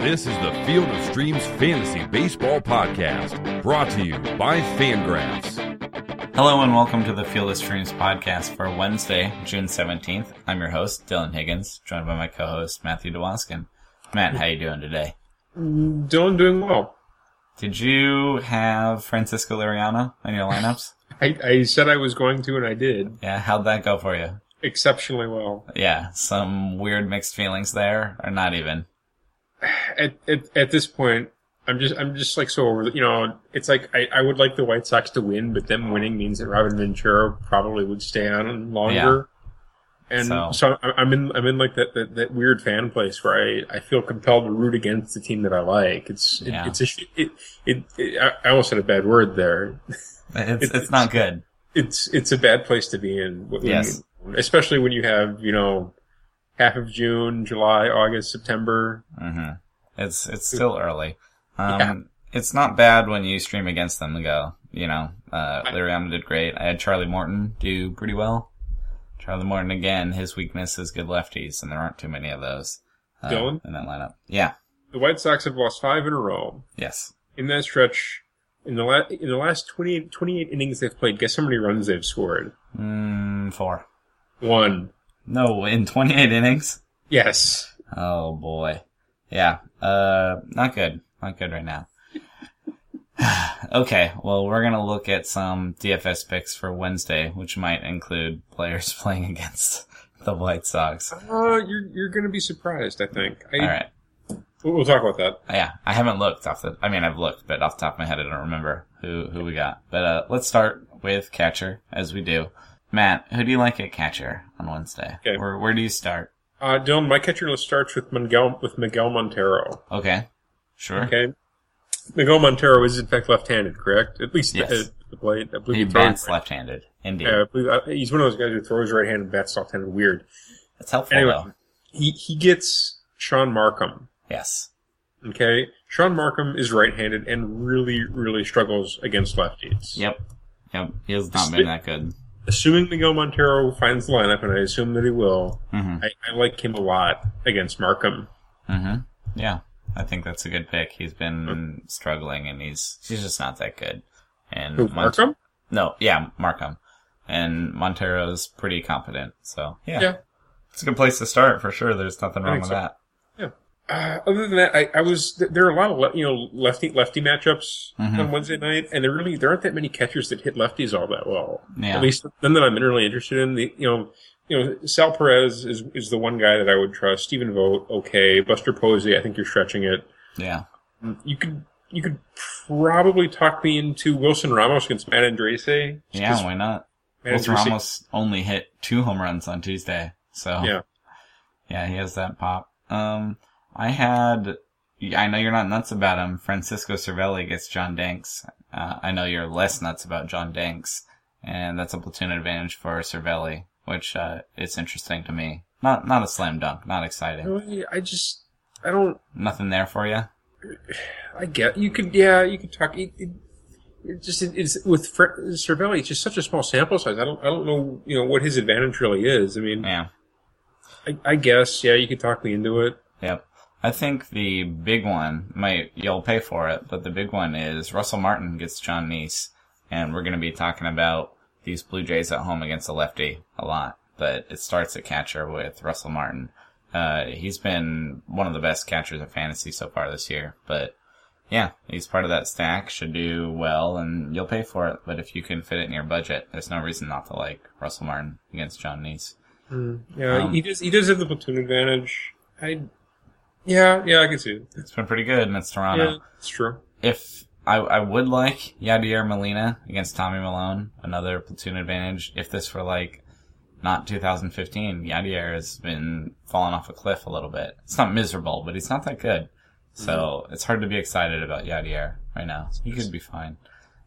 This is the Field of Streams Fantasy Baseball Podcast, brought to you by Fangraphs. Hello and welcome to the Field of Streams podcast for Wednesday, June 17th. I'm your host, Dylan Higgins, joined by my co-host, Matthew DeWaskin. Matt, how you doing today? Dylan doing well. Did you have Francisco Liriano in your lineups? I, I said I was going to, and I did yeah, how'd that go for you? exceptionally well. Yeah, some weird mixed feelings there, or not even? At at, at this point, I'm just I'm just like so over. the- You know, it's like I, I would like the White Sox to win, but them winning means that Robin Ventura probably would stay on longer. And So- so, I'm in I'm in like that, that, that weird fan place where I, I feel compelled to root against the team that I like. It's it, Yeah. it's a it, it, it I almost said a bad word there. It's, it's not good. it's it's a bad place to be in. Yes. especially when you have you know half of June, July, August, September. Mm-hmm. It's, it's still early. Um, Yeah. it's not bad when you stream against them and go, you know, uh, Liriano did great. I had Charlie Morton do pretty well. Charlie Morton, again, his weakness is good lefties, and there aren't too many of those. Uh, Dylan? In that lineup. Yeah. The White Sox have lost five in a row. Yes. In that stretch, in the la- in the last 28, 28 innings they've played, guess how many runs they've scored? Mm, four. One. No, in 28 innings? Yes. Oh boy. Yeah. Uh, not good. Not good right now. okay. Well, we're gonna look at some DFS picks for Wednesday, which might include players playing against the White Sox. Uh, you're you're gonna be surprised. I think. I, All right. We'll, we'll talk about that. Yeah, I haven't looked off the. I mean, I've looked, but off the top of my head, I don't remember who who we got. But uh, let's start with catcher, as we do. Matt, who do you like at catcher on Wednesday? Okay. Where where do you start? Uh, Dylan, my catcher list starts with Miguel with Miguel Montero. Okay, sure. Okay. Miguel Montero is in fact left-handed, correct? At least Yes. at the plate. I believe He bats right- left-handed. Indeed, Yeah, I believe, uh, he's one of those guys who throws right-handed, bats left-handed. Weird. That's helpful Anyway, though. he he gets Shaun Marcum. Yes. Okay, Shaun Marcum is right-handed and really, really struggles against lefties. Yep. Yep. He has not been that good. Assuming Miguel Montero finds the lineup, and I assume that he will, hmm I, I like him a lot against Marcum. hmm Yeah. I think that's a good pick. He's been struggling and he's he's just not that good. And Who, Mont- Marcum? No, yeah, Marcum. And Montero's pretty competent. So yeah. Yeah. It's a good place to start for sure. There's nothing wrong with so. that. Uh, other than that, I, I was there are a lot of le- you know lefty lefty matchups Mhm. on Wednesday night, and there really there aren't that many catchers that hit lefties all that well. Yeah. At least none that I'm really interested in. The you know you know Sal Perez is is the one guy that I would trust. Stephen Vogt, okay. Buster Posey, I think you're stretching it. Yeah. You could you could probably talk me into Wilson Ramos against Matt Andriese. Yeah, why not? Matt Wilson Andriese- Ramos only hit two home runs on Tuesday. So Yeah. Yeah, he has that pop. Um, I had, I know you're not nuts about him. Francisco Cervelli gets John Danks. Uh, I know you're less nuts about John Danks, and that's a platoon advantage for Cervelli, which, uh, it's interesting to me. Not, not a slam dunk, not exciting. I just I don't Nothing there for you? I get you could yeah you could talk it, it, it just it, it's with Fre- Cervelli it's just such a small sample size I don't I don't know you know what his advantage really is I mean Yeah. I, I guess yeah you could talk me into it Yep. I think the big one might you'll pay for it, but the big one is Russell Martin gets Jon Niese, and we're going to be talking about these Blue Jays at home against a lefty a lot. But it starts at catcher with Russell Martin. Uh, he's been one of the best catchers in fantasy so far this year. But yeah, he's part of that stack. Should do well, and you'll pay for it. But if you can fit it in your budget, there's no reason not to like Russell Martin against Jon Niese. yeah Um, he does he does have the platoon advantage I yeah yeah I can see it It's been pretty good, and it's Toronto. yeah it's true if I, I would like Yadier Molina against Tommy Milone, another platoon advantage. If this were like not 2015, Yadier has been falling off a cliff a little bit. It's not miserable, but he's not that good. So it's hard to be excited about Yadier right now. He could be fine.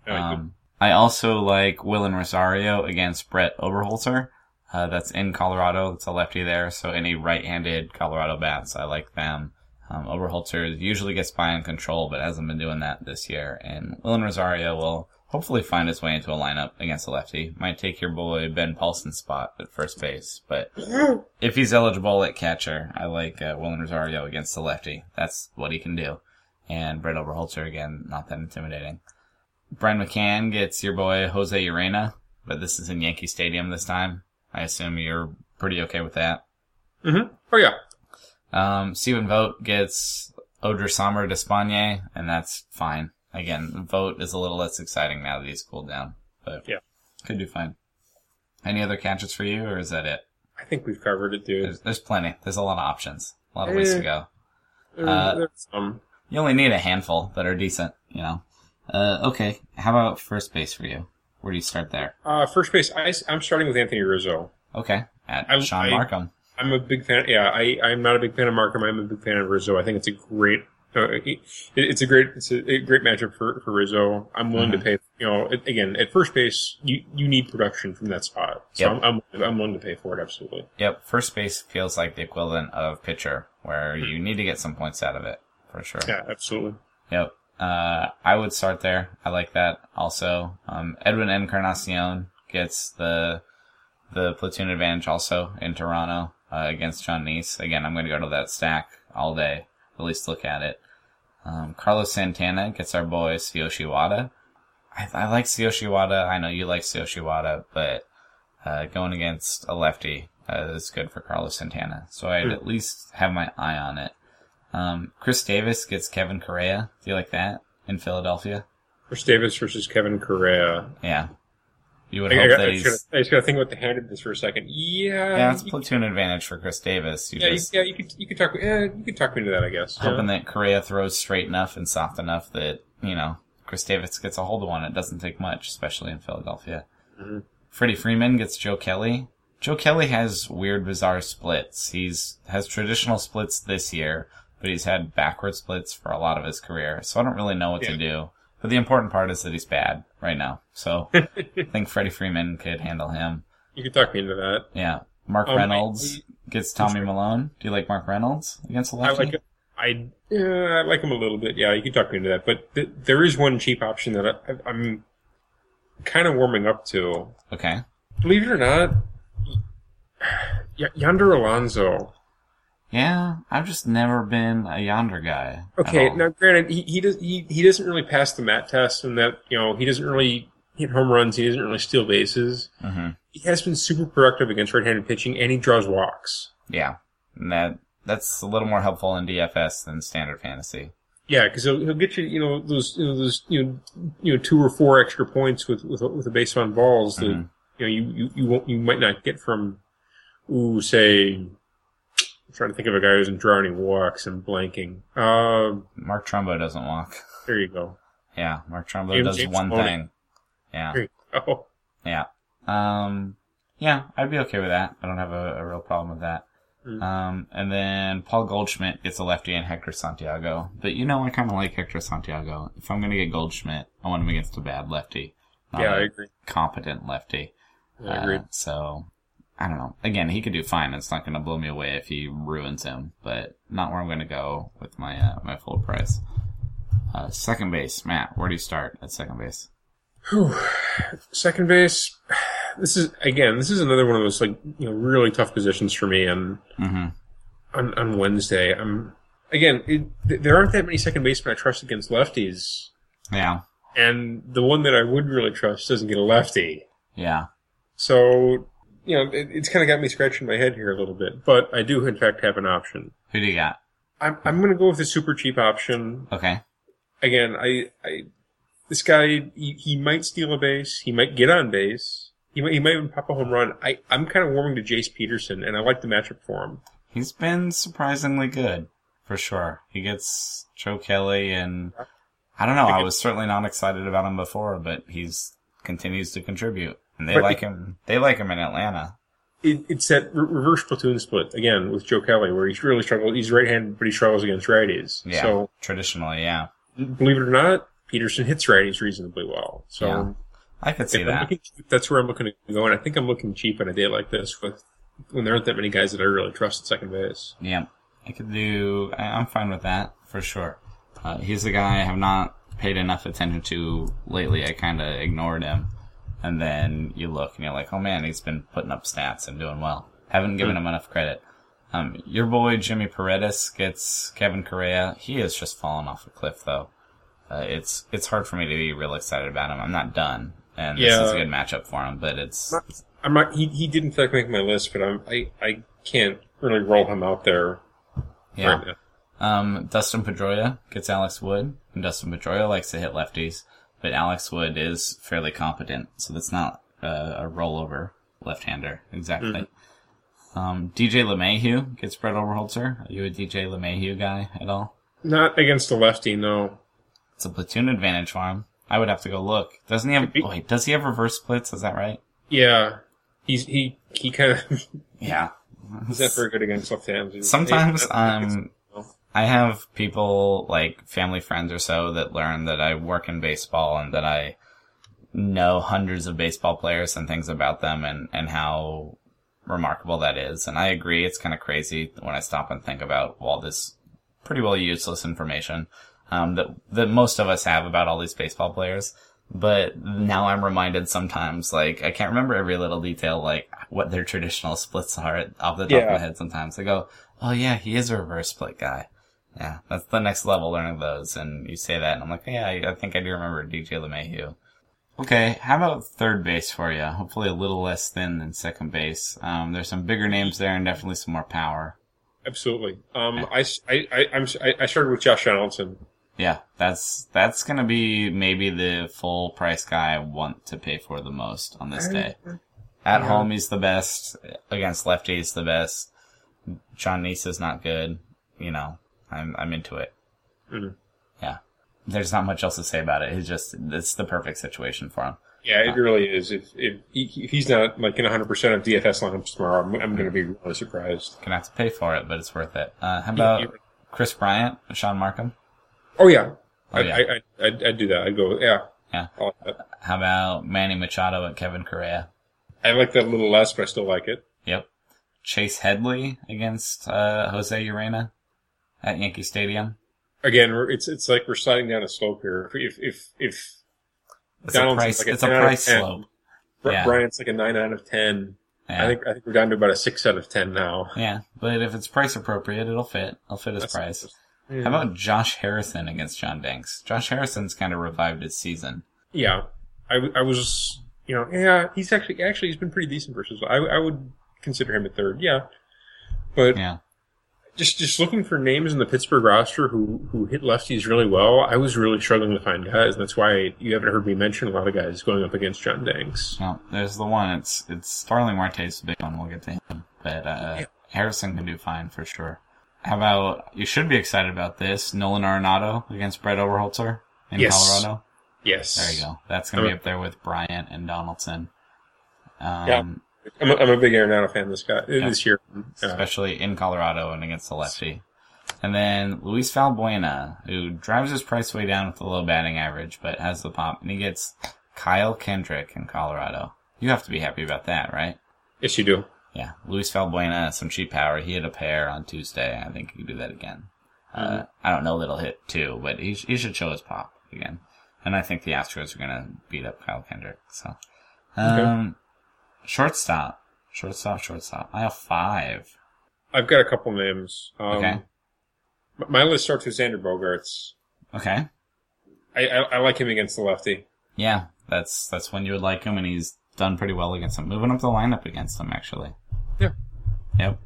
Yeah, Um, I also like Wilin Rosario against Brett Oberholtzer. Uh, that's in Colorado. It's a lefty there. So any right-handed Colorado bats, I like them. Um, Oberholtzer usually gets by in control, but hasn't been doing that this year. And Wilin Rosario will hopefully find his way into a lineup against a lefty. Might take your boy Ben Paulsen's spot at first base, but if he's eligible at catcher, I like uh, Wilin Rosario against the lefty. That's what he can do. And Brett Oberholtzer again, not that intimidating. Brian McCann gets your boy Jose Urena, but this is in Yankee Stadium this time. I assume you're pretty okay with that. Mm-hmm. Oh yeah. Um, Stephen Vogt gets Odrisamer Despaigne, and that's fine. Again, Vogt is a little less exciting now that he's cooled down, but Yeah. could do fine. Any other catches for you, or is that it? I think we've covered it, dude. There's, there's plenty. There's a lot of options. A lot of ways to Eh. go. There- uh, some. You only need a handful that are decent, you know. Uh, okay. How about first base for you? Where do you start there? Uh, first base. I, am starting with Anthony Rizzo. Okay. At I- Sean I- Marcum. I'm a big fan. Yeah, I, I'm not a big fan of Marcum. I'm a big fan of Rizzo. I think it's a great. Uh, it, it's a great. It's a, a great matchup for, for Rizzo. I'm willing Mhm. to pay. You know, it, again at first base, you you need production from that spot. So Yep. I'm, I'm I'm willing to pay for it. Absolutely. Yep. First base feels like the equivalent of pitcher, where you need to get some points out of it, for sure. Yeah, absolutely. Yep. Uh, I would start there. I like that. Also, um, Edwin Encarnacion gets the the platoon advantage also in Toronto uh, against Jon Niese. Again, I'm going to go to that stack all day. At least look at it. Um, Carlos Santana gets our boy Tsuyoshi Wada. I, I like Tsuyoshi Wada. I know you like Tsuyoshi Wada, but uh, going against a lefty uh, is good for Carlos Santana. So I'd Hmm. at least have my eye on it. Um, Chris Davis gets Kevin Correia. Do you like that in Philadelphia? Chris Davis versus Kevin Correia. Yeah. You would I, I, hope got, that I, just gotta, he's. I just got to think about the handedness for a second. Yeah. Yeah, it's you- platoon advantage for Chris Davis. You yeah, you, just yeah, you could you could talk. Yeah, you could talk me into that, I guess. hoping yeah. that Correia throws straight enough and soft enough that you know Chris Davis gets a hold of one. It doesn't take much, especially in Philadelphia. Mhm. Freddie Freeman gets Joe Kelly. Joe Kelly has weird, bizarre splits. He's has traditional splits this year, but he's had backward splits for a lot of his career. So I don't really know what to do. But the important part is that he's bad right now. So I think Freddie Freeman could handle him. You could talk me into that. Yeah. Mark Um, Reynolds I- gets Tommy Milone. Do you like Mark Reynolds against a I lefty? like it. I yeah, I like him a little bit. Yeah, you can talk me into that. But th- there is one cheap option that I, I'm kind of warming up to. Okay. Believe it or not, y- Yonder Alonso. Yeah, I've just never been a yonder guy. Okay, now granted, he he does he, he doesn't really pass the mat test, and that you know he doesn't really hit home runs. He doesn't really steal bases. Mhm. He has been super productive against right-handed pitching, and he draws walks. Yeah, and that that's a little more helpful in DFS than standard fantasy. Yeah, because he'll, he'll get you, you know, those, you know, those, you know, you know, two or four extra points with with, with a base on balls that Mhm. you know you, you you won't you might not get from, ooh, say, I'm trying to think of a guy who doesn't draw walks and blanking. Uh, Mark Trumbo doesn't walk. there you go. Yeah, Mark Trumbo James- does James one Maloney. thing. Yeah, There you go. yeah, um, yeah. I'd be okay with that. I don't have a, a real problem with that. Mm. Um, and then Paul Goldschmidt gets a lefty and Hector Santiago. But you know, I kind of like Hector Santiago. If I'm gonna get Goldschmidt, I want him against a bad lefty, Yeah, I agree. competent lefty. I agree. Uh, so I don't know. Again, he could do fine. It's not going to blow me away if he ruins him, but not where I'm going to go with my uh, my full price. Uh, second base, Matt. Where do you start at second base? Whew. Second base. This is again. This is another one of those like you know really tough positions for me. And Mm-hmm. on on Wednesday, I'm again. It, there aren't that many second basemen I trust against lefties, Yeah, and the one that I would really trust doesn't get a lefty. yeah, So you know, it, it's kind of got me scratching my head here a little bit. But I do in fact have an option. Who do you got? I'm I'm going to go with the super cheap option. Okay, Again, I I this guy he, he might steal a base. He might get on base. He might, he might even pop a home run. I, I'm kind of warming to Jace Peterson, and I like the matchup for him. he's been surprisingly good for sure. He gets Joe Kelly, and I don't know. I was certainly not excited about him before, but he's continues to contribute, and they But- like him. They like him in Atlanta. It, it's that re- reverse platoon split again with Joe Kelly, where he's really struggled. He's right-handed, but he struggles against righties. Yeah, So traditionally, yeah, believe it or not, Peterson hits righties reasonably well. So Yeah. I could see that. looking, that's where I'm looking to go, and I think I'm looking cheap on a day like this with when there aren't that many guys that I really trust at second base. Yeah, I could do. I, I'm fine with that for sure. Uh, he's a guy I have not paid enough attention to lately. I kind of ignored him, and then you look and you're like, oh man, he's been putting up stats and doing well. Haven't given him enough credit. Um, your boy Jimmy Paredes gets Kevin Correia. He has just fallen off a cliff though. Uh, it's it's hard for me to be real excited about him. I'm not done, and this is a good matchup for him. But it's I'm not. He he did in fact make my list, but I'm I I can't really roll him out there yeah. right. Um, Dustin Pedroia gets Alex Wood, and Dustin Pedroia likes to hit lefties, but Alex Wood is fairly competent, so that's not uh, a rollover left-hander exactly. Um, DJ LeMahieu gets Brett Oberholtzer. Are you a DJ LeMahieu guy at all? Not against the lefty, no. It's a platoon advantage for him. I would have to go look. Doesn't he have? Wait, does he have reverse splits? Is that right? Yeah, he's he he kind of Yeah. he's not very good against left hands. Sometimes um, I have people like family friends or so that learn that I work in baseball and that I know hundreds of baseball players and things about them and, and how remarkable that is. And I agree, it's kind of crazy when I stop and think about all this pretty well useless information um, that that most of us have about all these baseball players. But now I'm reminded sometimes, like I can't remember every little detail, like what their traditional splits are off the top of my head. Sometimes I go, "Oh yeah, he is a reverse split guy." Yeah, that's the next level learning those. And you say that, and I'm like, "Yeah, I, I think I do remember DJ LeMahieu." Okay, how about third base for you? Hopefully a little less thin than second base. Um, there's some bigger names there and definitely some more power. absolutely. Um, I s- I I I'm s- I- I started with Josh Donaldson. Yeah, that's that's gonna be maybe the full price guy I want to pay for the most on this day. At Yeah. home, he's the best. Against lefties, the best. Jon Niese is not good. You know, I'm I'm into it. Mhm. Yeah, there's not much else to say about it. It's just it's the perfect situation for him. Yeah, it really is. If if, he, if he's not like in 100 percent of DFS lineups tomorrow, I'm, I'm going to be really surprised. Gonna have to pay for it, but it's worth it. Uh, how about Kris Bryant, Shaun Marcum? Oh yeah, Oh, I, yeah. I, I I'd, I'd do that. I'd go. Yeah, Yeah. Like. How about Manny Machado and Kevin Correia? I like that a little less, but I still like it. Yep. Chase Headley against uh, Jose Urena at Yankee Stadium. Again, it's it's like we're sliding down a slope here. If if if It's a price. like a it's a 10 out of price 10. slope. Yeah. Bryant's like a nine out of ten, Yeah. I think I think we're down to about a six out of ten now. yeah, but if it's price appropriate, it'll fit. It'll fit his price. Yeah. How about Josh Harrison against John Danks? Josh Harrison's kind of revived his season. Yeah, I, I was, you know, yeah, he's actually actually he's been pretty decent versus. I I would consider him a third. Yeah, but Yeah. Just just looking for names in the Pittsburgh roster who who hit lefties really well. I was really struggling to find guys, and that's why you haven't heard me mention a lot of guys going up against John Danks. Well, there's the one. It's it's Starling Marte's the big one. We'll get to him, but uh, Yeah. Harrison can do fine for sure. How about you? Should be excited about this. Nolan Arenado against Brett Oberholtzer in Yes. Colorado. Yes, There you go. That's going to be I'm a- up there with Bryant and Donaldson. Um, Yeah. I'm a, I'm a big Arenado fan. This guy this year. Uh, especially in Colorado and against the lefty. And then Luis Valbuena, who drives his price way down with a low batting average, but has the pop, and he gets Kyle Kendrick in Colorado. You have to be happy about that, right? yes, you do. Yeah, Luis Valbuena, has some cheap power. He hit a pair on Tuesday. I think he could do that again. Uh, I don't know that he'll hit two, but he, sh- he should show his pop again. And I think the Astros are gonna beat up Kyle Kendrick. So, um, shortstop, shortstop, shortstop. I have five. I've got a couple names. Um, Okay. My list starts with Xander Bogaerts. Okay. I, I, I like him against the lefty. Yeah, that's that's when you would like him, and he's done pretty well against him. Moving up the lineup against him, actually. Yeah. Yep.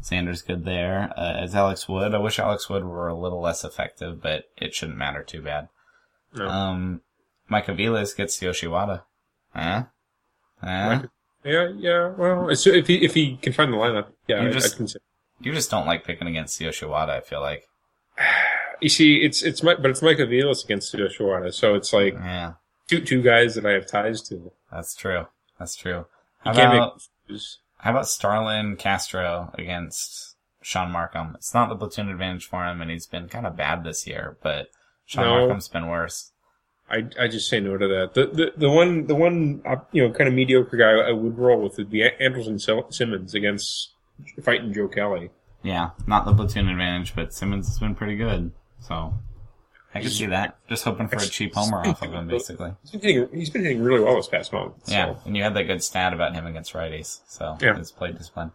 Sanders good there. Uh, as Alex Wood, I wish Alex Wood were a little less effective, but it shouldn't matter too bad. No. Um, Mike Aviles gets Tsuyoshi Wada. Huh? Huh? Mike- Yeah, yeah. Well, so if he if he can find the lineup, yeah, You I, just- I'd consider. You just don't like picking against Yoshiwada, I feel like. You see, it's it's my, but it's Mike Aviles against Yoshida, so it's like Yeah, two two guys that I have ties to. That's true. That's true. How about, how about Starlin Castro against Shaun Marcum? It's not the platoon advantage for him, and he's been kind of bad this year, but Sean No. Marcum's been worse. I I just say no to that. The the the one the one you know kind of mediocre guy I would roll with would be Andrelton Simmons against fighting Joe Kelly. Yeah, not the platoon advantage, but Simmons has been pretty good. So, I can see that. Just hoping for a cheap homer off of him, basically. He's been hitting. He's been hitting really well this past month. So. Yeah, and you had that good stat about him against righties, so Yeah. his plate discipline.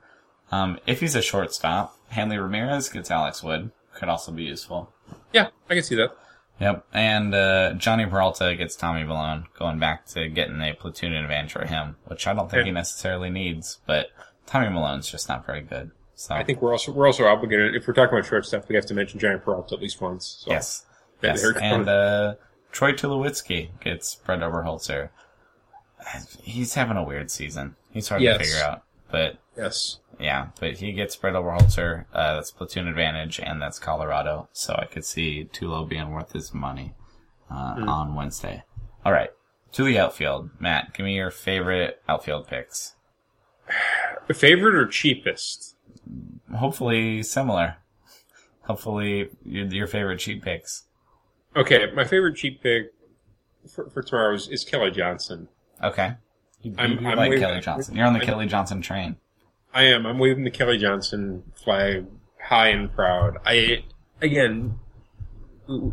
Um, if he's a shortstop, Hanley Ramirez gets Alex Wood. Could also be useful. Yeah, I can see that. Yep, and uh, Jhonny Peralta gets Tommy Milone, going back to getting a platoon advantage for him, which I don't think Yeah. he necessarily needs, but Tommy Milone's just not very good. So I think we're also we're also obligated if we're talking about short stuff, we have to mention Jhonny Peralta at least once. So. yes, yes, and uh, Troy Tulowitzki gets Brett Oberholtzer. He's having a weird season. He's hard Yes. to figure out, but yes. Yeah, but he gets Brett Oberholtzer. Uh, that's platoon advantage, and that's Colorado. So I could see Tulo being worth his money uh, on Wednesday. All right, to the outfield. Matt, give me your favorite outfield picks. Favorite or cheapest? Hopefully similar. Hopefully your, your favorite cheap picks. Okay, my favorite cheap pick for, for tomorrow is, is Kelly Johnson. Okay. You, you I'm- I'm like Kelly Johnson. You're on the I- Kelly Johnson train. I am. I'm waving the Kelly Johnson flag high and proud. I again,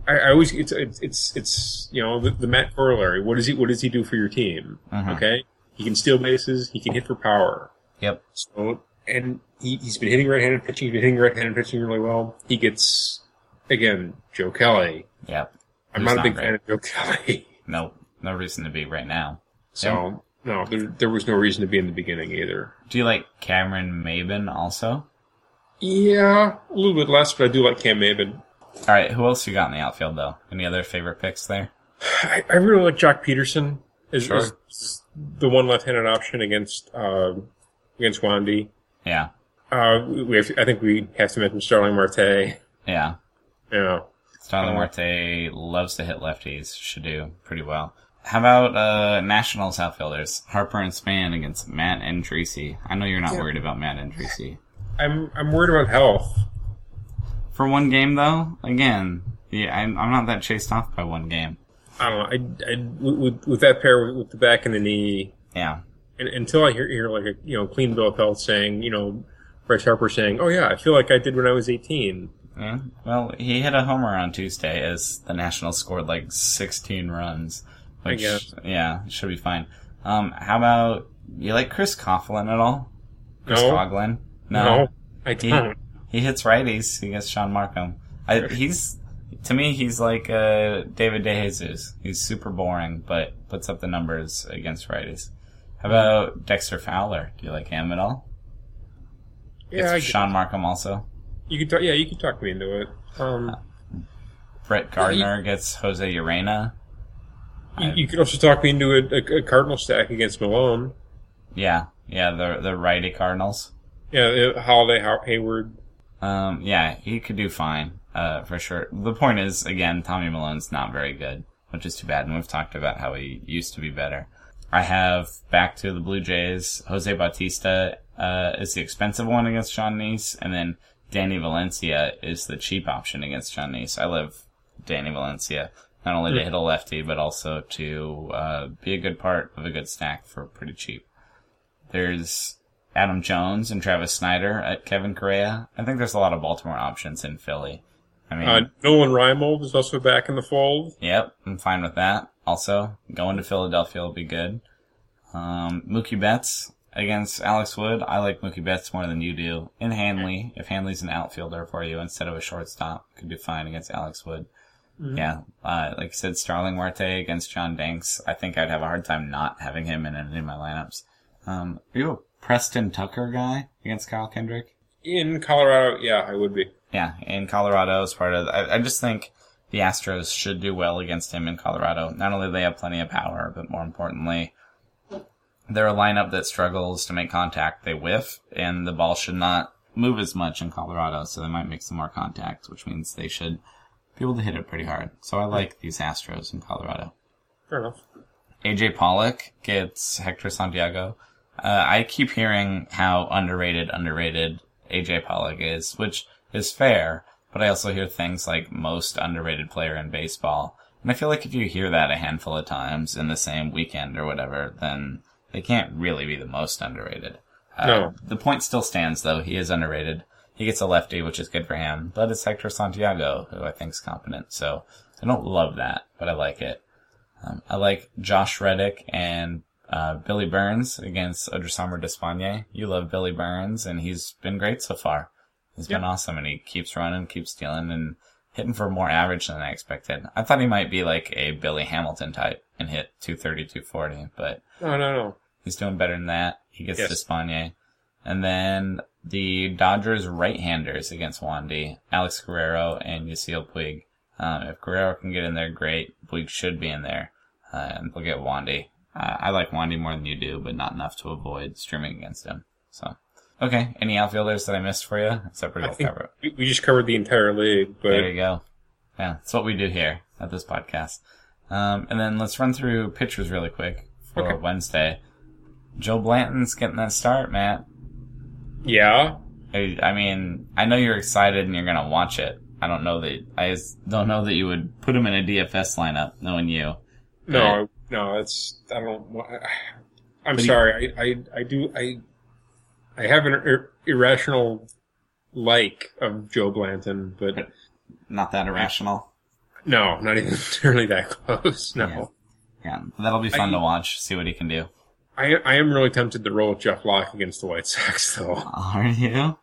I, I always it's it's it's, it's you know the, the Matt corollary. What does he What does he do for your team? Mhm. Okay, he can steal bases. He can hit for power. Yep. So and he he's been hitting right-handed pitching. He's been hitting right-handed pitching really well. He gets again Joe Kelly. Yep. I'm Who's not a big great. fan of Joe Kelly. No, no reason to be right now. So no, there there was no reason to be in the beginning either. Do you like Cameron Maybin also? Yeah, a little bit less, but I do like Cam Maybin. All right, who else you got in the outfield though? Any other favorite picks there? I, I really like Joc Pederson as, Sure. as the one left-handed option against uh, against Wandy. Yeah, Uh, we have, I think we have to mention Starling Marte. yeah. Yeah, Starling Uh, Marte loves to hit lefties. Should do pretty well. How about uh, Nationals outfielders? Harper and Span against Matt Andriese. I know you're not Yeah. worried about Matt Andriese. I'm I'm worried about health. For one game though, again, yeah, I'm, I'm not that chased off by one game. I don't know. I, I with, with that pair with, with the back and the knee, Yeah, and, until I hear, hear like a you know clean bill of health saying you know Bryce Harper saying, oh yeah, I feel like I did when I was 18. Yeah. Well, he hit a homer on Tuesday as the Nationals scored like 16 runs. Which, guess. yeah, should be fine. Um, how about, you like Chris Coghlan at all? Chris No. Coghlan? No, I He, don't. he hits righties He gets Shaun Marcum. I, he's, to me, he's like, uh, David DeJesus. He's super boring, but puts up the numbers against righties. How about Dexter Fowler? Do you like him at all? Yeah, I, It's Shaun Marcum also. you can talk. Yeah, you could talk me into it. Um, Brett Gardner gets Jose Urena. You, you could also talk me into a, a, a Cardinal stack against Milone. Yeah, yeah, the the righty Cardinals. Yeah, uh, Holliday, Heyward. Um, yeah, he could do fine, uh, for sure. The point is, again, Tommy Malone's not very good, which is too bad, and we've talked about how he used to be better. I have back to the Blue Jays, Jose Bautista, uh, is the expensive one against Jon Niese, and then Danny Valencia is the cheap option against Jon Niese. I love Danny Valencia, not only to hit a lefty, but also to, uh, be a good part of a good stack for pretty cheap. There's Adam Jones and Travis Snider at Kevin Correia. I think there's a lot of Baltimore options in Philly. I mean, Uh, Nolan Reimold is also back in the fold. yep, I'm fine with that. Also, going to Philadelphia will be good. Um, Mookie Betts against Alex Wood. I like Mookie Betts more than you do. In Hanley, if Hanley's an outfielder for you instead of a shortstop, could be fine against Alex Wood. Yeah, uh, like I said, Starling Marte against John Danks. I think I'd have a hard time not having him in any of my lineups. Um, are you a Preston Tucker guy against Kyle Kendrick? In Colorado, yeah, I would be. Yeah, in Colorado as part of. I, I just think the Astros should do well against him in Colorado. Not only do they have plenty of power, but more importantly, they're a lineup that struggles to make contact. They whiff, and the ball should not move as much in Colorado, so they might make some more contact, which means they should be able to hit it pretty hard. So I like these Astros in Colorado. Fair enough. AJ Pollock gets Hector Santiago. Uh, I keep hearing how underrated, underrated AJ Pollock is, which is fair, but I also hear things like most underrated player in baseball. And I feel like if you hear that a handful of times in the same weekend or whatever, then they can't really be the most underrated. Uh, No. The point still stands though. He is underrated. He gets a lefty, which is good for him. But it's Hector Santiago, who I think is competent. So I don't love that, but I like it. Um, I like Josh Reddick and uh, Billy Burns against Odrisamer Despaigne. You love Billy Burns, and he's been great so far. He's been awesome, and he keeps running, keeps stealing, and hitting for more average than I expected. I thought he might be like a Billy Hamilton type and hit 230, 240, but No, no, no. he's doing better than that. He gets Yes. Despaigne. And then the Dodgers right-handers against Wandy, Alex Guerrero and Yasiel Puig. Um, if Guerrero can get in there, great. Puig should be in there. Uh, and we'll get Wandy. Uh, I like Wandy more than you do, but not enough to avoid streaming against him. So, okay. Any outfielders that I missed for you? Except for I Joel think Cabot. we, we just covered the entire league, but There you go. Yeah, that's what we do here at this podcast. Um, and then let's run through pitchers really quick for Okay. Wednesday. Joe Blanton's getting that start, Matt. Yeah, I, I mean, I know you're excited and you're gonna watch it. I don't know that I don't know that you would put him in a DFS lineup, knowing you. no, no, it's I don't. I'm he- sorry. I, I, I do. I, I have an ir- irrational like of Joe Blanton, but Not that irrational. no, not even nearly that close. No, Yeah. Yeah, that'll be fun I- to watch. See what he can do. I, I am really tempted to roll Jeff Locke against the White Sox, though. Are you?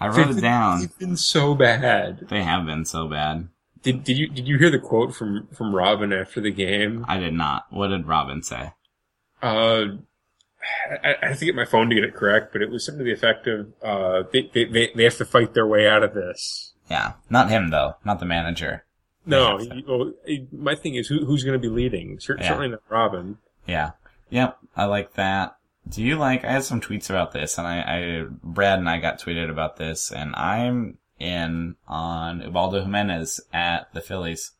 I wrote it down. He's been so bad. They have been so bad. Did did you did you hear the quote from from Robin after the game? I did not. What did Robin say? Uh, I, I have to get my phone to get it correct, but it was something to the effect of uh, they, they they they have to fight their way out of this. Yeah, not him though. Not the manager. No, well, my thing is who, who's going to be leading? Cer- Yeah. Certainly not Robin. Yeah. Yep. I like that. Do you like, I had some tweets about this and I, I, Brad and I got tweeted about this and I'm in on Ubaldo Jimenez at the Phillies.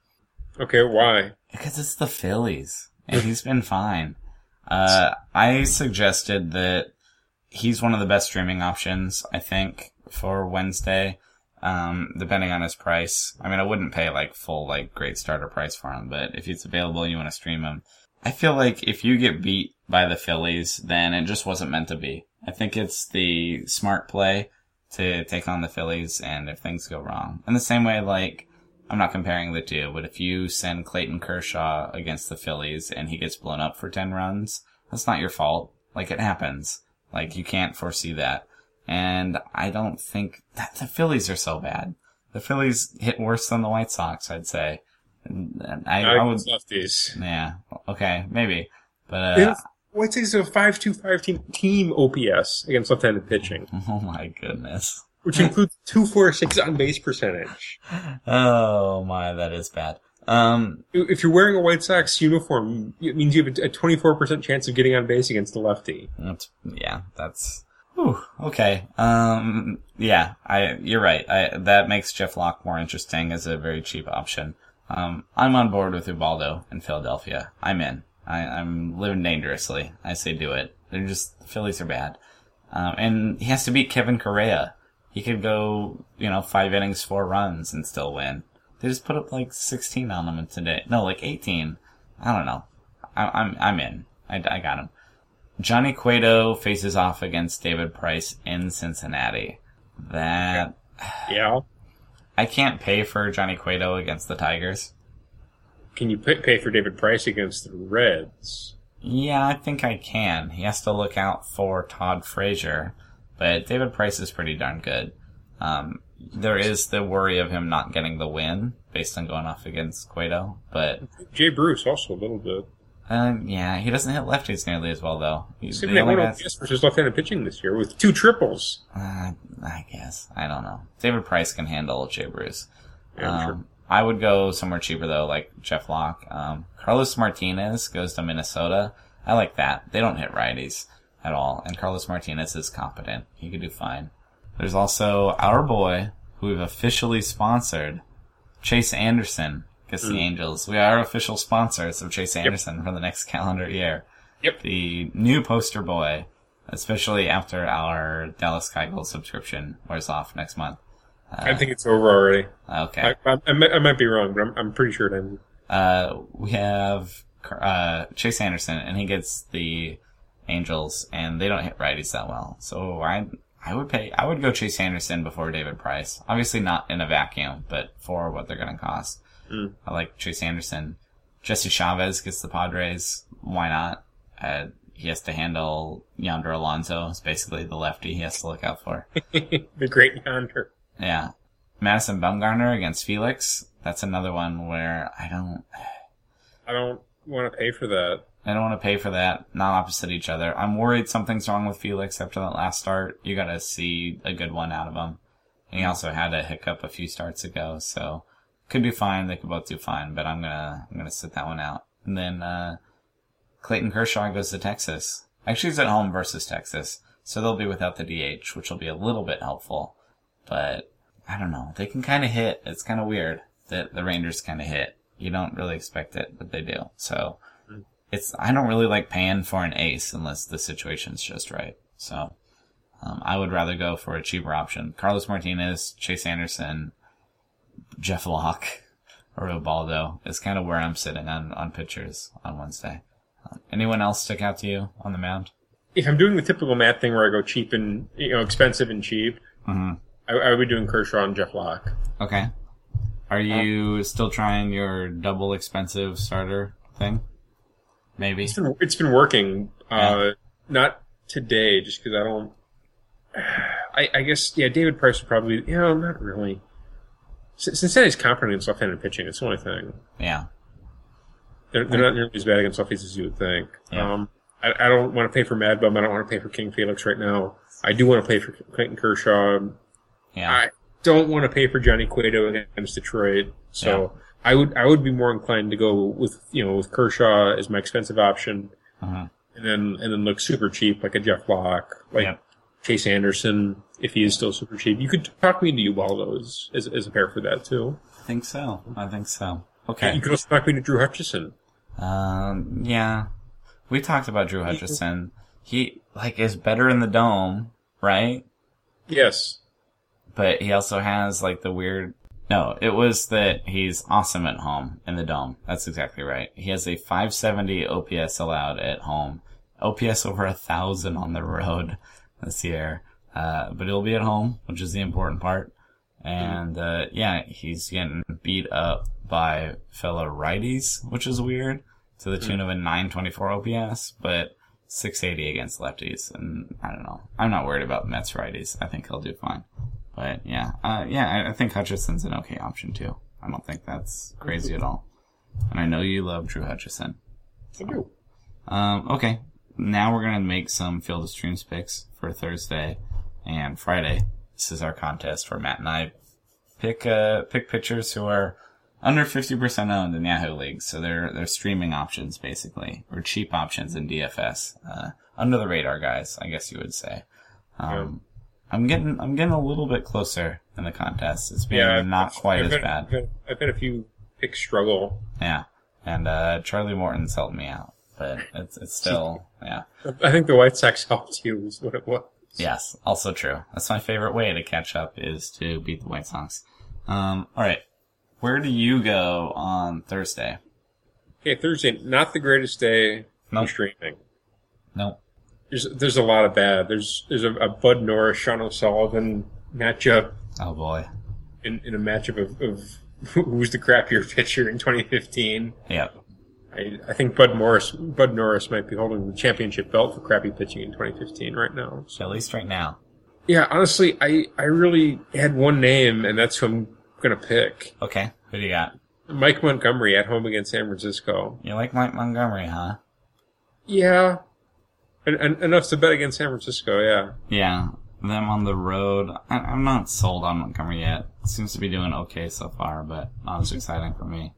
Okay, why? Because it's the Phillies and he's been fine. Uh, I suggested that he's one of the best streaming options, I think, for Wednesday. Um, depending on his price. I mean, I wouldn't pay like full, like great starter price for him, but if he's available, and you want to stream him. I feel like if you get beat by the Phillies, then it just wasn't meant to be. I think it's the smart play to take on the Phillies and if things go wrong. In the same way, like, I'm not comparing the two, but if you send Clayton Kershaw against the Phillies and he gets blown up for 10 runs, that's not your fault. Like, it happens. Like, you can't foresee that. And I don't think that the Phillies are so bad. The Phillies hit worse than the White Sox, I'd say. And and I, I would, lefties. yeah, okay, maybe. But, It uh, was- White Sox is a five-two-five team team OPS against left-handed pitching, oh my goodness. which includes two four six on base percentage. Oh my, that is bad. Um, If you're wearing a White Sox uniform, it means you have a twenty-four percent chance of getting on base against a lefty. That's, yeah, that's whew, okay. Um, yeah, I you're right. I that makes Jeff Locke more interesting as a very cheap option. Um, I'm on board with Ubaldo in Philadelphia. I'm in. I, I'm living dangerously. I say do it. They're just the Phillies are bad, um, and he has to beat Kevin Correia. He could go, you know, five innings, four runs, and still win. They just put up like 16 on him today. No, like 18. I don't know. I, I'm I'm in. I, I got him. Johnny Cueto faces off against David Price in Cincinnati. That Yeah. I can't pay for Johnny Cueto against the Tigers. Can you pay, pay for David Price against the Reds? Yeah, I think I can. He has to look out for Todd Frazier, but David Price is pretty darn good. Um, there is the worry of him not getting the win based on going off against Cueto, but Jay Bruce also a little bit. Uh, yeah, he doesn't hit lefties nearly as well though. He's the only one. Versus left-handed pitching this year with two triples. Uh, I guess I don't know. David Price can handle Jay Bruce. Yeah, I'm sure. Um, I would go somewhere cheaper though, like Jeff Locke. Um, Carlos Martinez goes to Minnesota. I like that. They don't hit righties at all, and Carlos Martinez is competent. He could do fine. There's also our boy, who we've officially sponsored, Chase Anderson, gets the Angels. We are official sponsors of Chase Anderson for the next calendar year. Yep. The new poster boy, especially after our Dallas Keuchel subscription wears off next month. I think it's over already. Okay. I, I, I might be wrong, but I'm, I'm pretty sure it ended. uh, we have uh, Chase Anderson, and he gets the Angels, and they don't hit righties that well. So I I would pay. I would go Chase Anderson before David Price. Obviously not in a vacuum, but for what they're going to cost, Mm. I like Chase Anderson. Jesse Chavez gets the Padres. Why not? Uh, he has to handle Yonder Alonso. It's basically the lefty he has to look out for. the great yonder. Yeah. Madison Bumgarner against Felix. That's another one where I don't, I don't want to pay for that. I don't want to pay for that. Not opposite each other. I'm worried something's wrong with Felix after that last start. You gotta see a good one out of him. And he also had a hiccup a few starts ago, so could be fine. They could both do fine, but I'm gonna, I'm gonna sit that one out. And then, uh, Clayton Kershaw goes to Texas. Actually, he's at home versus Texas, so they'll be without the DH, which will be a little bit helpful. But I don't know. They can kind of hit. It's kind of weird that the Rangers kind of hit. You don't really expect it, but they do. So it's I don't really like paying for an ace unless the situation's just right. So um, I would rather go for a cheaper option. Carlos Martinez, Chase Anderson, Jeff Locke, or Ubaldo is kind of where I'm sitting on on pitchers on Wednesday. Um, anyone else stick out to you on the mound? If I'm doing the typical Matt thing where I go cheap and you know expensive and cheap, hmm I, I would be doing Kershaw and Jeff Locke. Okay. Are you still trying your double expensive starter thing? Maybe. It's been it's been working. Uh, not today, just because I don't. I, I guess yeah, David Price would probably you know not really. Cincinnati's competent against left-handed pitching. It's the only thing. Yeah. They're, they're not nearly as bad against lefties as you would think. Yeah. Um, I, I don't want to pay for Mad Bum. I don't want to pay for King Felix right now. I do want to pay for Clayton Kershaw. Yeah. I don't want to pay for Johnny Cueto against Detroit. So I would I would be more inclined to go with you know with Kershaw as my expensive option, Mhm. and then and then look super cheap like a Jeff Locke, like Yep. Chase Anderson if he is still super cheap. You could talk me into Ubaldo as, as, as a pair for that too. I think so. I think so. Okay. You could also talk me into Drew Hutchison. Um, yeah. We talked about Drew Hutchison. He, like, is better in the dome, right? Yes. But he also has, like, the weird, no, it was that he's awesome at home in the dome. That's exactly right. He has a 570 OPS allowed at home. OPS over a thousand on the road this year. Uh, but he'll be at home, which is the important part. And, uh, yeah, he's getting beat up by fellow righties, which is weird, to the tune of a 924 OPS, but 680 against lefties. And I don't know. I'm not worried about Mets righties. I think he'll do fine. But yeah, uh, yeah, I, I think Hutchison's an okay option too. I don't think that's crazy at all. And I know you love Drew Hutchison. I do. Um, okay. Now we're gonna make some field of streams picks for Thursday and Friday. This is our contest where Matt and I pick uh pick pitchers who are under fifty percent owned in Yahoo leagues. So they're they're streaming options basically, or cheap options in DFS. Uh, under the radar guys, I guess you would say. Um, I'm getting I'm getting a little bit closer in the contest. It's being Yeah, not quite I've as been, bad. I've been, I've been a few picks struggle. Yeah. And uh Charlie Morton's helped me out. But it's it's still yeah. I think the White Sox helped you is what it was. Yes, also true. That's my favorite way to catch up is to beat the White Sox. Um all right. Where do you go on Thursday? Okay, Thursday, not the greatest day Nope. for streaming. Nope. There's there's a lot of bad. There's there's a, a Bud Norris, Sean O'Sullivan matchup Oh boy. in, in a matchup of, of who's the crappier pitcher in 2015. Yep. I, I think Bud Morris Bud Norris might be holding the championship belt for crappy pitching in 2015 right now. So At least right now. yeah, honestly, I I really had one name, and that's who I'm gonna pick. Okay. Who do you got? Mike Montgomery at home against San Francisco. You like Mike Montgomery, huh? Yeah, en- en- enough to bet against San Francisco. Yeah. Yeah. Them on the road. I, I'm not sold on Montgomery yet. Seems to be doing okay so far, but not as exciting for me.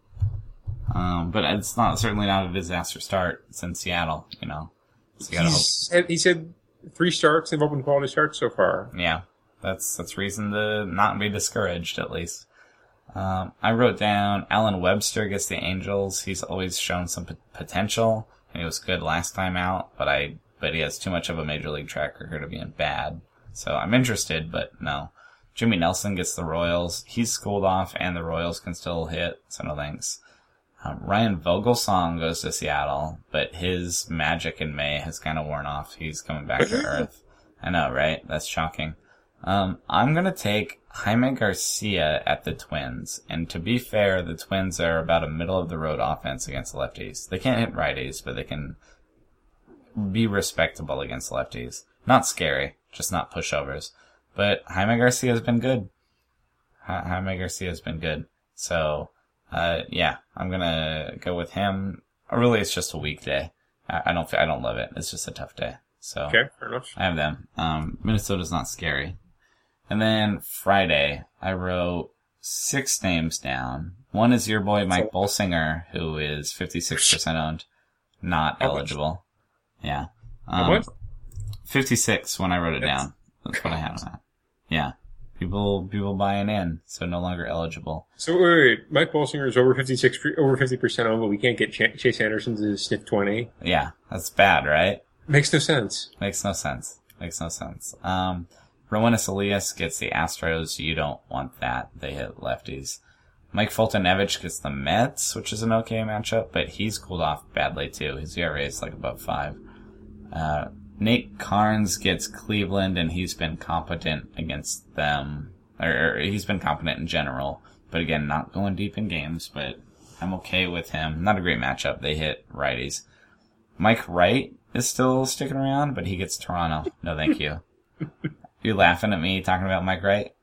Um, but it's not certainly not a disaster start. It's in Seattle, you know. So you gotta hope. Had, he's had three starts. They've opened quality starts so far. Yeah, that's that's reason to not be discouraged at least. Um, I wrote down Allen Webster gets the Angels. He's always shown some p- potential, and he was good last time out. But I but he has too much of a major league track record of being bad. So I'm interested, but no. Jimmy Nelson gets the Royals. He's schooled off, and the Royals can still hit. So no thanks. Um, Ryan Vogelsong goes to Seattle, but his magic in May has kind of worn off. He's coming back to earth. I know, right? That's shocking. Um, I'm gonna take Jaime Garcia at the Twins, and to be fair, the Twins are about a middle of the road offense against lefties. They can't hit righties, but they can be respectable against lefties. Not scary, just not pushovers. But Jaime Garcia has been good. Ja- Jaime Garcia has been good. So, uh, yeah, I'm gonna go with him. Really, it's just a weekday. I, I don't, I don't love it. It's just a tough day. So, Okay, fair enough. I have them. Um, Minnesota's not scary. And then Friday, I wrote six names down. One is your boy Mike Bolsinger, who is 56% owned, not How much? eligible. Yeah. How Um, 56 when I wrote it down. That's what I had on that. Yeah. People, people buying in, so no longer eligible. So wait, wait, wait. Mike Bolsinger is over fifty six, over fifty percent on, but we can't get Ch- Chase Anderson to sniff twenty. Yeah, that's bad, right? Makes no sense. Makes no sense. Makes no sense. Um, Roenis Elias gets the Astros. You don't want that. They hit lefties. Mike Foltynewicz gets the Mets, which is an okay matchup, but he's cooled off badly too. His ERA is like above five. Uh, Nate Karns gets Cleveland, and he's been competent against them. Or, or he's been competent in general, but again, not going deep in games. But I'm okay with him. Not a great matchup. They hit righties. Mike Wright is still sticking around, but he gets Toronto. No, thank you. you laughing at me talking about Mike Wright?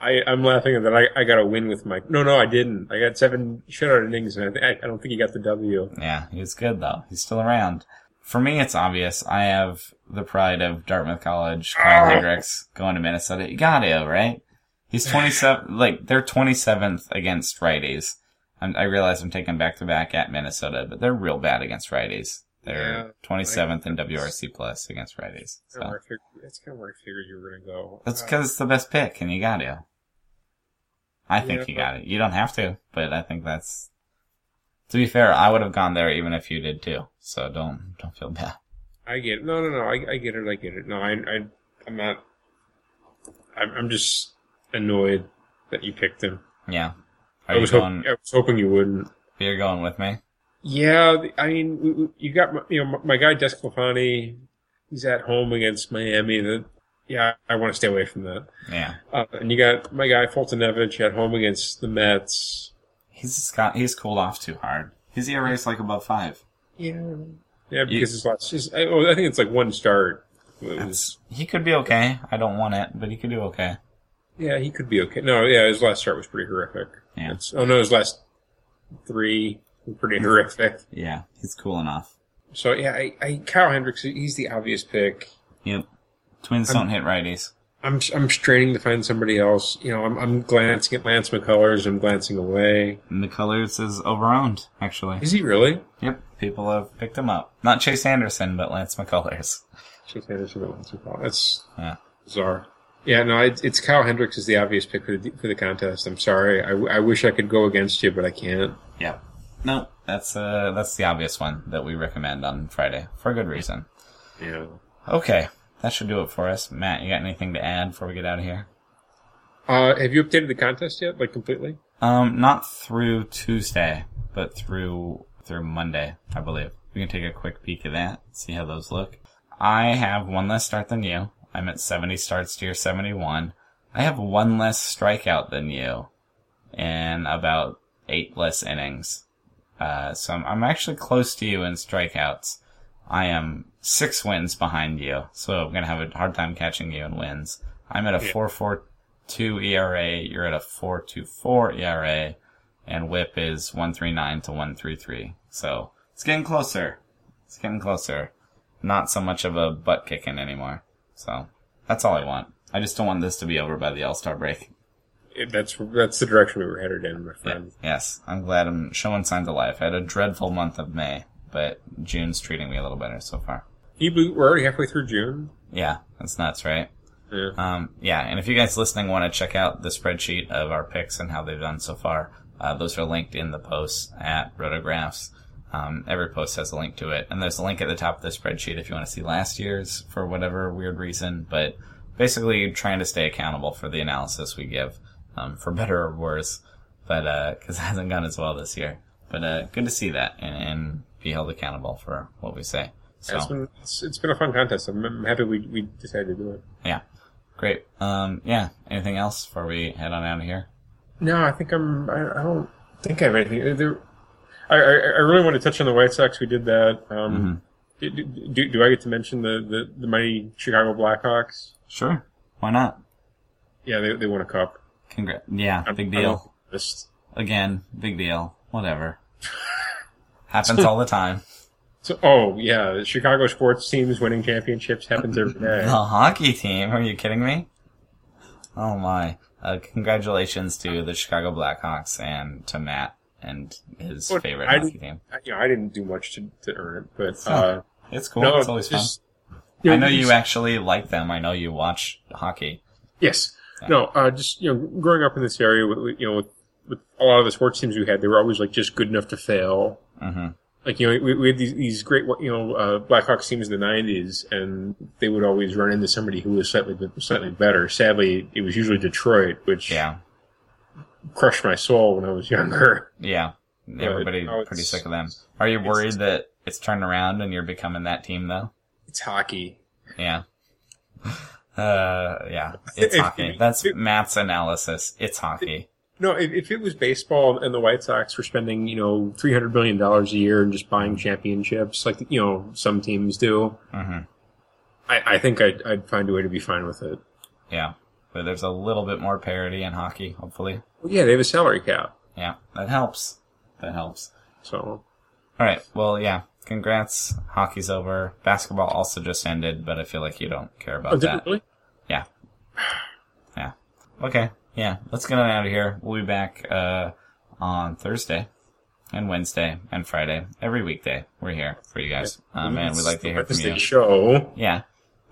I, I'm laughing at that I, I got a win with Mike. No, no, I didn't. I got seven shutout innings, and I, I don't think he got the W. Yeah, he was good though. He's still around. For me, it's obvious. I have the pride of Dartmouth College, Kyle Oh. Hendricks going to Minnesota. You got to, right? He's 27, like, they're 27th against righties. I'm, I realize I'm taking back to back at Minnesota, but they're real bad against righties. They're Yeah, 27th in WRC plus against righties. That's kind of So. where I fig- That's kind of where I figured you were going to go. That's Uh, because it's the best pick, and you got to. I think Yeah, you got it. You don't have to, but I think that's. To be fair, I would have gone there even if you did too. So don't don't feel bad. I get it. No, no, no. I, I get it. I get it. No, I, I, I'm not. I'm, I'm just annoyed that you picked him. Yeah. Are I was going? hoping. I was hoping you wouldn't. You're going with me. Yeah, I mean, you got my, you know my, guy Desclafani. He's at home against Miami. That yeah, I want to stay away from that. Yeah. Uh, and you got my guy Foltynewicz at home against the Mets. He's got he's cooled off too hard. His ERA is like above five. Yeah, yeah, because his last, his, I, I think it's like one start. Was, he could be okay. I don't want it, but he could do okay. yeah, he could be okay. No, yeah, his last start was pretty horrific. Yeah. It's- oh no, his last three were pretty horrific. Yeah, he's cool enough. So yeah, I, I Kyle Hendricks, he's the obvious pick. Yep. Twins I'm- don't hit righties. I'm I'm straining to find somebody else. You know, I'm I'm glancing at Lance McCullers. I'm glancing away. And McCullers is overowned, actually. Is he really? Yep. People have picked him up. Not Chase Anderson, but Lance McCullers. Chase Anderson, Lance McCullers. That's Yeah. bizarre. Yeah, no, it, it's Kyle Hendricks is the obvious pick for the for the contest. I'm sorry. I, I wish I could go against you, but I can't. Yeah. No, that's uh that's the obvious one that we recommend on Friday for a good reason. Yeah. Okay, that should do it for us. Matt, you got anything to add before we get out of here? Uh, have you updated the contest yet? Like completely? Um, not through Tuesday, but through through Monday, I believe. We can take a quick peek at that, see how those look. I have one less start than you. I'm at 70 starts to your 71. I have one less strikeout than you, and about eight less innings. Uh, so I'm, I'm actually close to you in strikeouts. I am six wins behind you, so I'm gonna have a hard time catching you in wins. I'm at a Yeah. 4.42 ERA. E You're at a 4.24 ERA, and WHIP is 139 to 133. So it's getting closer. It's getting closer. Not so much of a butt kicking anymore. So that's all I want. I just don't want this to be over by the All Star break. It, that's that's the direction we were headed in, my friend. Yes, I'm glad I'm showing signs of life. I had a dreadful month of May, but June's treating me a little better so far. We're already halfway through June. Yeah, that's nuts, right? Yeah. Um, yeah, and if you guys listening want to check out the spreadsheet of our picks and how they've done so far, uh, those are linked in the posts at Rotographs. Um, every post has a link to it, and there's a link at the top of the spreadsheet if you want to see last year's for whatever weird reason. But basically, trying to stay accountable for the analysis we give, um, for better or worse. But because it hasn't gone as well this year, but uh, good to see that and, and be held accountable for what we say. So It's been it's, it's been a fun contest. I'm, happy we we decided to do it. yeah, great. Um, yeah. Anything else before we head on out of here? No, I think I'm. I, I don't think I have anything. There, I, I I really want to touch on the White Sox. We did that. Um, do, do, do I get to mention the, the, the mighty Chicago Blackhawks? Sure. Why not? Yeah, they they won a cup. Congrats. Yeah, I'm- big deal. Again, big deal. Whatever. Happens all the time. so, oh yeah, the Chicago sports teams winning championships happens every day. The hockey team? Are you kidding me? Oh my. Uh, congratulations to the Chicago Blackhawks and to Matt and his But favorite I hockey team. I, you know, I didn't do much to, to earn it, but uh, It's cool. no, it's always fun. just- I know you just- actually like them. I know you watch hockey. Yes. No, uh, just you know, growing up in this area, with, with, you know, with, with a lot of the sports teams we had, they were always like just good enough to fail. Hmm Like you know, we, we had these, these great you know uh, Blackhawks teams in the '90s, and they would always run into somebody who was slightly slightly better. Sadly, it was usually Detroit, which Yeah. crushed my soul when I was younger. Yeah. Everybody it's- pretty sick of them. Are you worried that it's turned around and you're becoming that team though? It's hockey. Yeah. Uh, yeah. It's hockey. That's Matt's analysis. It's hockey. No, if, if it was baseball and the White Sox were spending you know three hundred billion dollars a year and just buying championships, like you know some teams do, hmm I, I think I'd, I'd find a way to be fine with it. Yeah. But there's a little bit more parity in hockey, hopefully. Well, yeah, they have a salary cap, Yeah. That helps. That helps. so All right. Well, yeah. Congrats. Hockey's over. Basketball also just ended, but I feel like you don't care about Oh, that. really? Yeah. Yeah. Okay. Yeah. Let's get on out of here. We'll be back uh, on Thursday and Wednesday and Friday. Every weekday, we're here for you guys. Um, and we'd like to hear from you. show. Yeah.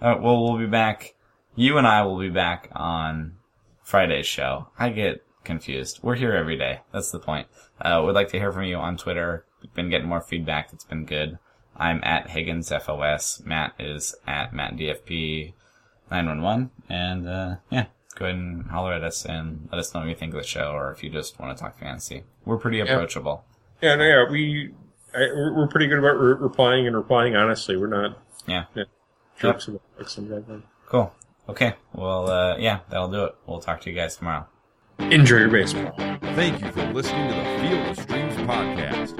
Uh, well, we'll be back. You and I will be back on Friday's show. I get confused. We're here every day. That's the point. Uh, we'd like to hear from you on Twitter. We've been getting more feedback. It's been good. I'm at Higgins FOS. Matt is at MattDFP911. And, uh, yeah, go ahead and holler at us and let us know what you think of the show or if you just want to talk fantasy. We're pretty approachable. Yeah, no, yeah, we I, we're we're pretty good about re- replying and replying honestly. We're not Yeah. jerks about like some guys. are. Cool. Okay. Well, uh, yeah, that'll do it. We'll talk to you guys tomorrow. Enjoy your baseball. Thank you for listening to the Field of Streams podcast.